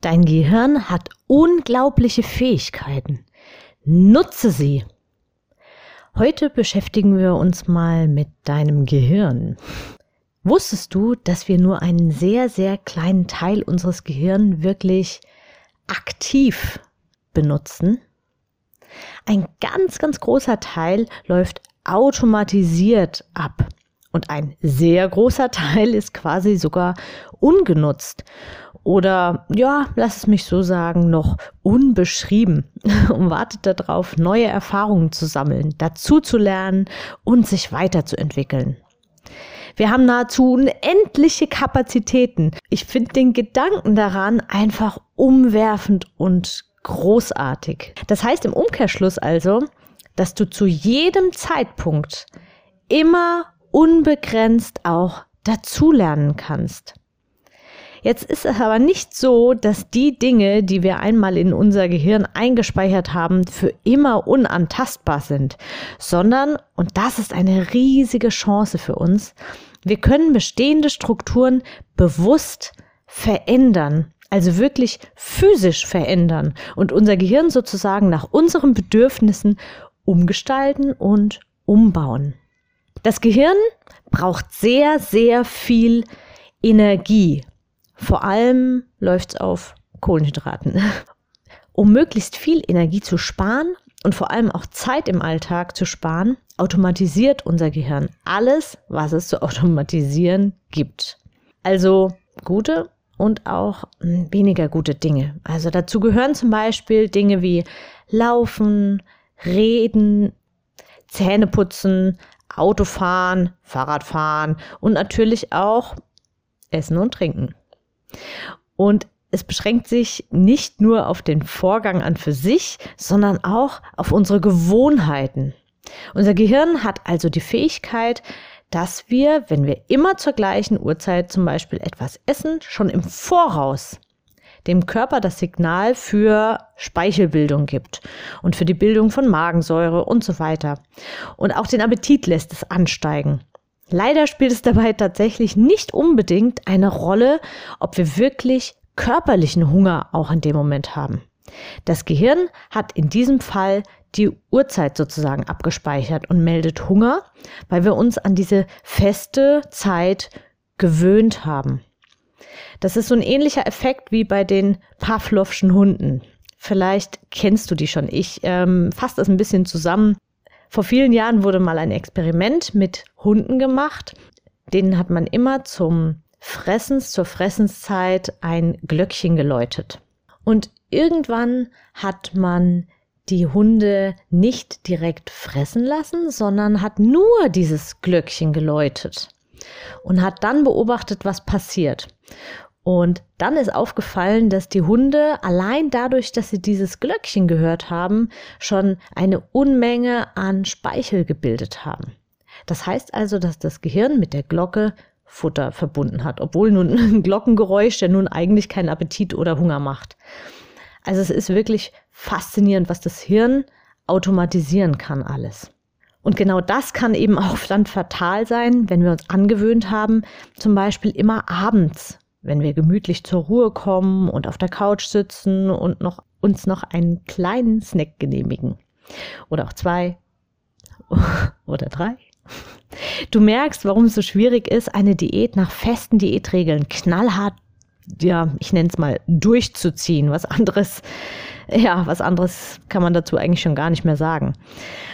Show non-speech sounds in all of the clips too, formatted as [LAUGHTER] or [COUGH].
Dein Gehirn hat unglaubliche Fähigkeiten. Nutze sie. Heute beschäftigen wir uns mal mit deinem Gehirn. Wusstest du, dass wir nur einen sehr, sehr kleinen Teil unseres Gehirns wirklich aktiv benutzen? Ein ganz, ganz großer Teil läuft automatisiert ab. Und ein sehr großer [LAUGHS] Teil ist quasi sogar ungenutzt oder ja, lass es mich so sagen, noch unbeschrieben und [LAUGHS] wartet darauf, neue Erfahrungen zu sammeln, dazu zu lernen und sich weiterzuentwickeln. Wir haben nahezu unendliche Kapazitäten. Ich finde den Gedanken daran einfach umwerfend und großartig. Das heißt im Umkehrschluss also, dass du zu jedem Zeitpunkt immer unbegrenzt auch dazulernen kannst. Jetzt ist es aber nicht so, dass die Dinge, die wir einmal in unser Gehirn eingespeichert haben, für immer unantastbar sind, sondern, und das ist eine riesige Chance für uns, wir können bestehende Strukturen bewusst verändern, also wirklich physisch verändern und unser Gehirn sozusagen nach unseren Bedürfnissen umgestalten und umbauen. Das Gehirn braucht sehr, sehr viel Energie, vor allem läuft es auf Kohlenhydraten. [LAUGHS] Um möglichst viel Energie zu sparen und vor allem auch Zeit im Alltag zu sparen, automatisiert unser Gehirn alles, was es zu [LAUGHS] automatisieren gibt. Also gute und auch hm, weniger gute Dinge. Also dazu gehören zum Beispiel Dinge wie Laufen, Reden, Zähneputzen, Autofahren, Fahrradfahren und natürlich auch Essen und Trinken. Und es beschränkt sich nicht nur auf den Vorgang an für sich, sondern auch auf unsere Gewohnheiten. Unser Gehirn hat also die Fähigkeit, dass wir, wenn wir immer zur gleichen Uhrzeit zum Beispiel etwas essen, schon im Voraus dem Körper das Signal für Speichelbildung gibt und für die Bildung von Magensäure und so weiter. Und auch den Appetit lässt es ansteigen. Leider spielt es dabei tatsächlich nicht unbedingt eine Rolle, ob wir wirklich körperlichen Hunger auch in dem Moment haben. Das Gehirn hat in diesem Fall die Uhrzeit sozusagen abgespeichert und meldet Hunger, weil wir uns an diese feste Zeit gewöhnt haben. Das ist so ein ähnlicher Effekt wie bei den Pavlovschen Hunden. Vielleicht kennst du die schon. Ich ähm, fasse das ein bisschen zusammen. Vor vielen Jahren wurde mal ein Experiment mit Hunden gemacht. Denen hat man immer zum Fressens, zur Fressenszeit ein Glöckchen geläutet. Und irgendwann hat man die Hunde nicht direkt fressen lassen, sondern hat nur dieses Glöckchen geläutet und hat dann beobachtet, was passiert. Und dann ist aufgefallen, dass die Hunde allein dadurch, dass sie dieses Glöckchen gehört haben, schon eine Unmenge an Speichel gebildet haben. Das heißt also, dass das Gehirn mit der Glocke Futter verbunden hat, obwohl nun [LAUGHS] ein Glockengeräusch ja nun eigentlich keinen Appetit oder Hunger macht. Also es ist wirklich faszinierend, was das Hirn automatisieren kann alles. Und genau das kann eben auch dann fatal sein, wenn wir uns angewöhnt haben, zum Beispiel immer abends wenn wir gemütlich zur Ruhe kommen und auf der Couch sitzen und noch, uns noch einen kleinen Snack genehmigen. Oder auch zwei [LAUGHS] oder drei. Du merkst, warum es so schwierig ist, eine Diät nach festen Diätregeln knallhart, ja, ich nenne es mal, durchzuziehen. Was anderes, ja, was anderes kann man dazu eigentlich schon gar nicht mehr sagen.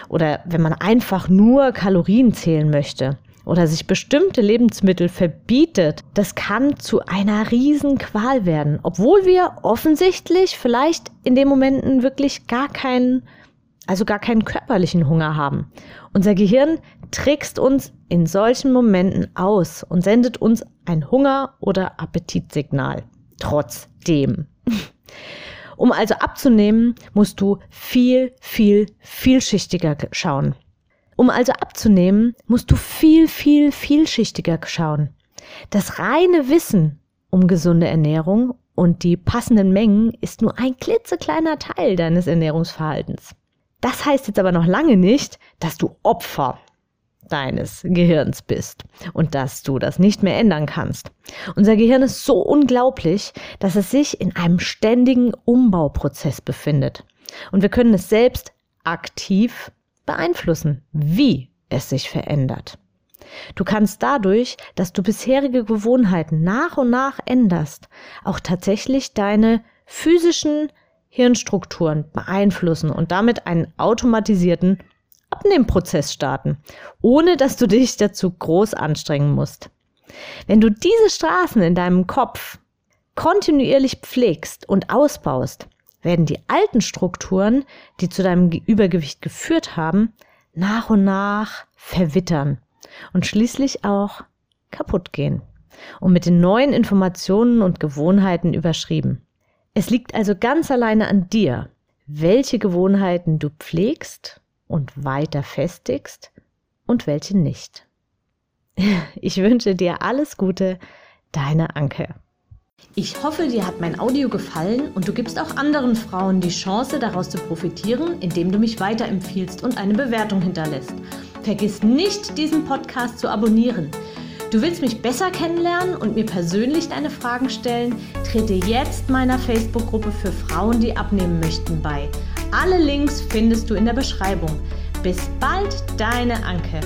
Oder wenn man einfach nur Kalorien zählen möchte oder sich bestimmte Lebensmittel verbietet, das kann zu einer Riesenqual werden, obwohl wir offensichtlich vielleicht in den Momenten wirklich gar keinen, also gar keinen körperlichen Hunger haben. Unser Gehirn trickst uns in solchen Momenten aus und sendet uns ein Hunger- oder Appetitsignal. Trotzdem. [LAUGHS] Um also abzunehmen, musst du viel, viel, vielschichtiger schauen. Um also abzunehmen, musst du viel, viel, vielschichtiger schauen. Das reine Wissen um gesunde Ernährung und die passenden Mengen ist nur ein klitzekleiner Teil deines Ernährungsverhaltens. Das heißt jetzt aber noch lange nicht, dass du Opfer deines Gehirns bist und dass du das nicht mehr ändern kannst. Unser Gehirn ist so unglaublich, dass es sich in einem ständigen Umbauprozess befindet. Und wir können es selbst aktiv beeinflussen, wie es sich verändert. Du kannst dadurch, dass du bisherige Gewohnheiten nach und nach änderst, auch tatsächlich deine physischen Hirnstrukturen beeinflussen und damit einen automatisierten Abnehmprozess starten, ohne dass du dich dazu groß anstrengen musst. Wenn du diese Straßen in deinem Kopf kontinuierlich pflegst und ausbaust, werden die alten Strukturen, die zu deinem Übergewicht geführt haben, nach und nach verwittern und schließlich auch kaputt gehen und mit den neuen Informationen und Gewohnheiten überschrieben. Es liegt also ganz alleine an dir, welche Gewohnheiten du pflegst und weiter festigst und welche nicht. [LAUGHS] Ich wünsche dir alles Gute, deine Anke. Ich hoffe, dir hat mein Audio gefallen und du gibst auch anderen Frauen die Chance, daraus zu profitieren, indem du mich weiterempfiehlst und eine Bewertung hinterlässt. Vergiss nicht, diesen Podcast zu abonnieren. Du willst mich besser kennenlernen und mir persönlich deine Fragen stellen? Trete jetzt meiner Facebook-Gruppe für Frauen, die abnehmen möchten, bei. Alle Links findest du in der Beschreibung. Bis bald, deine Anke.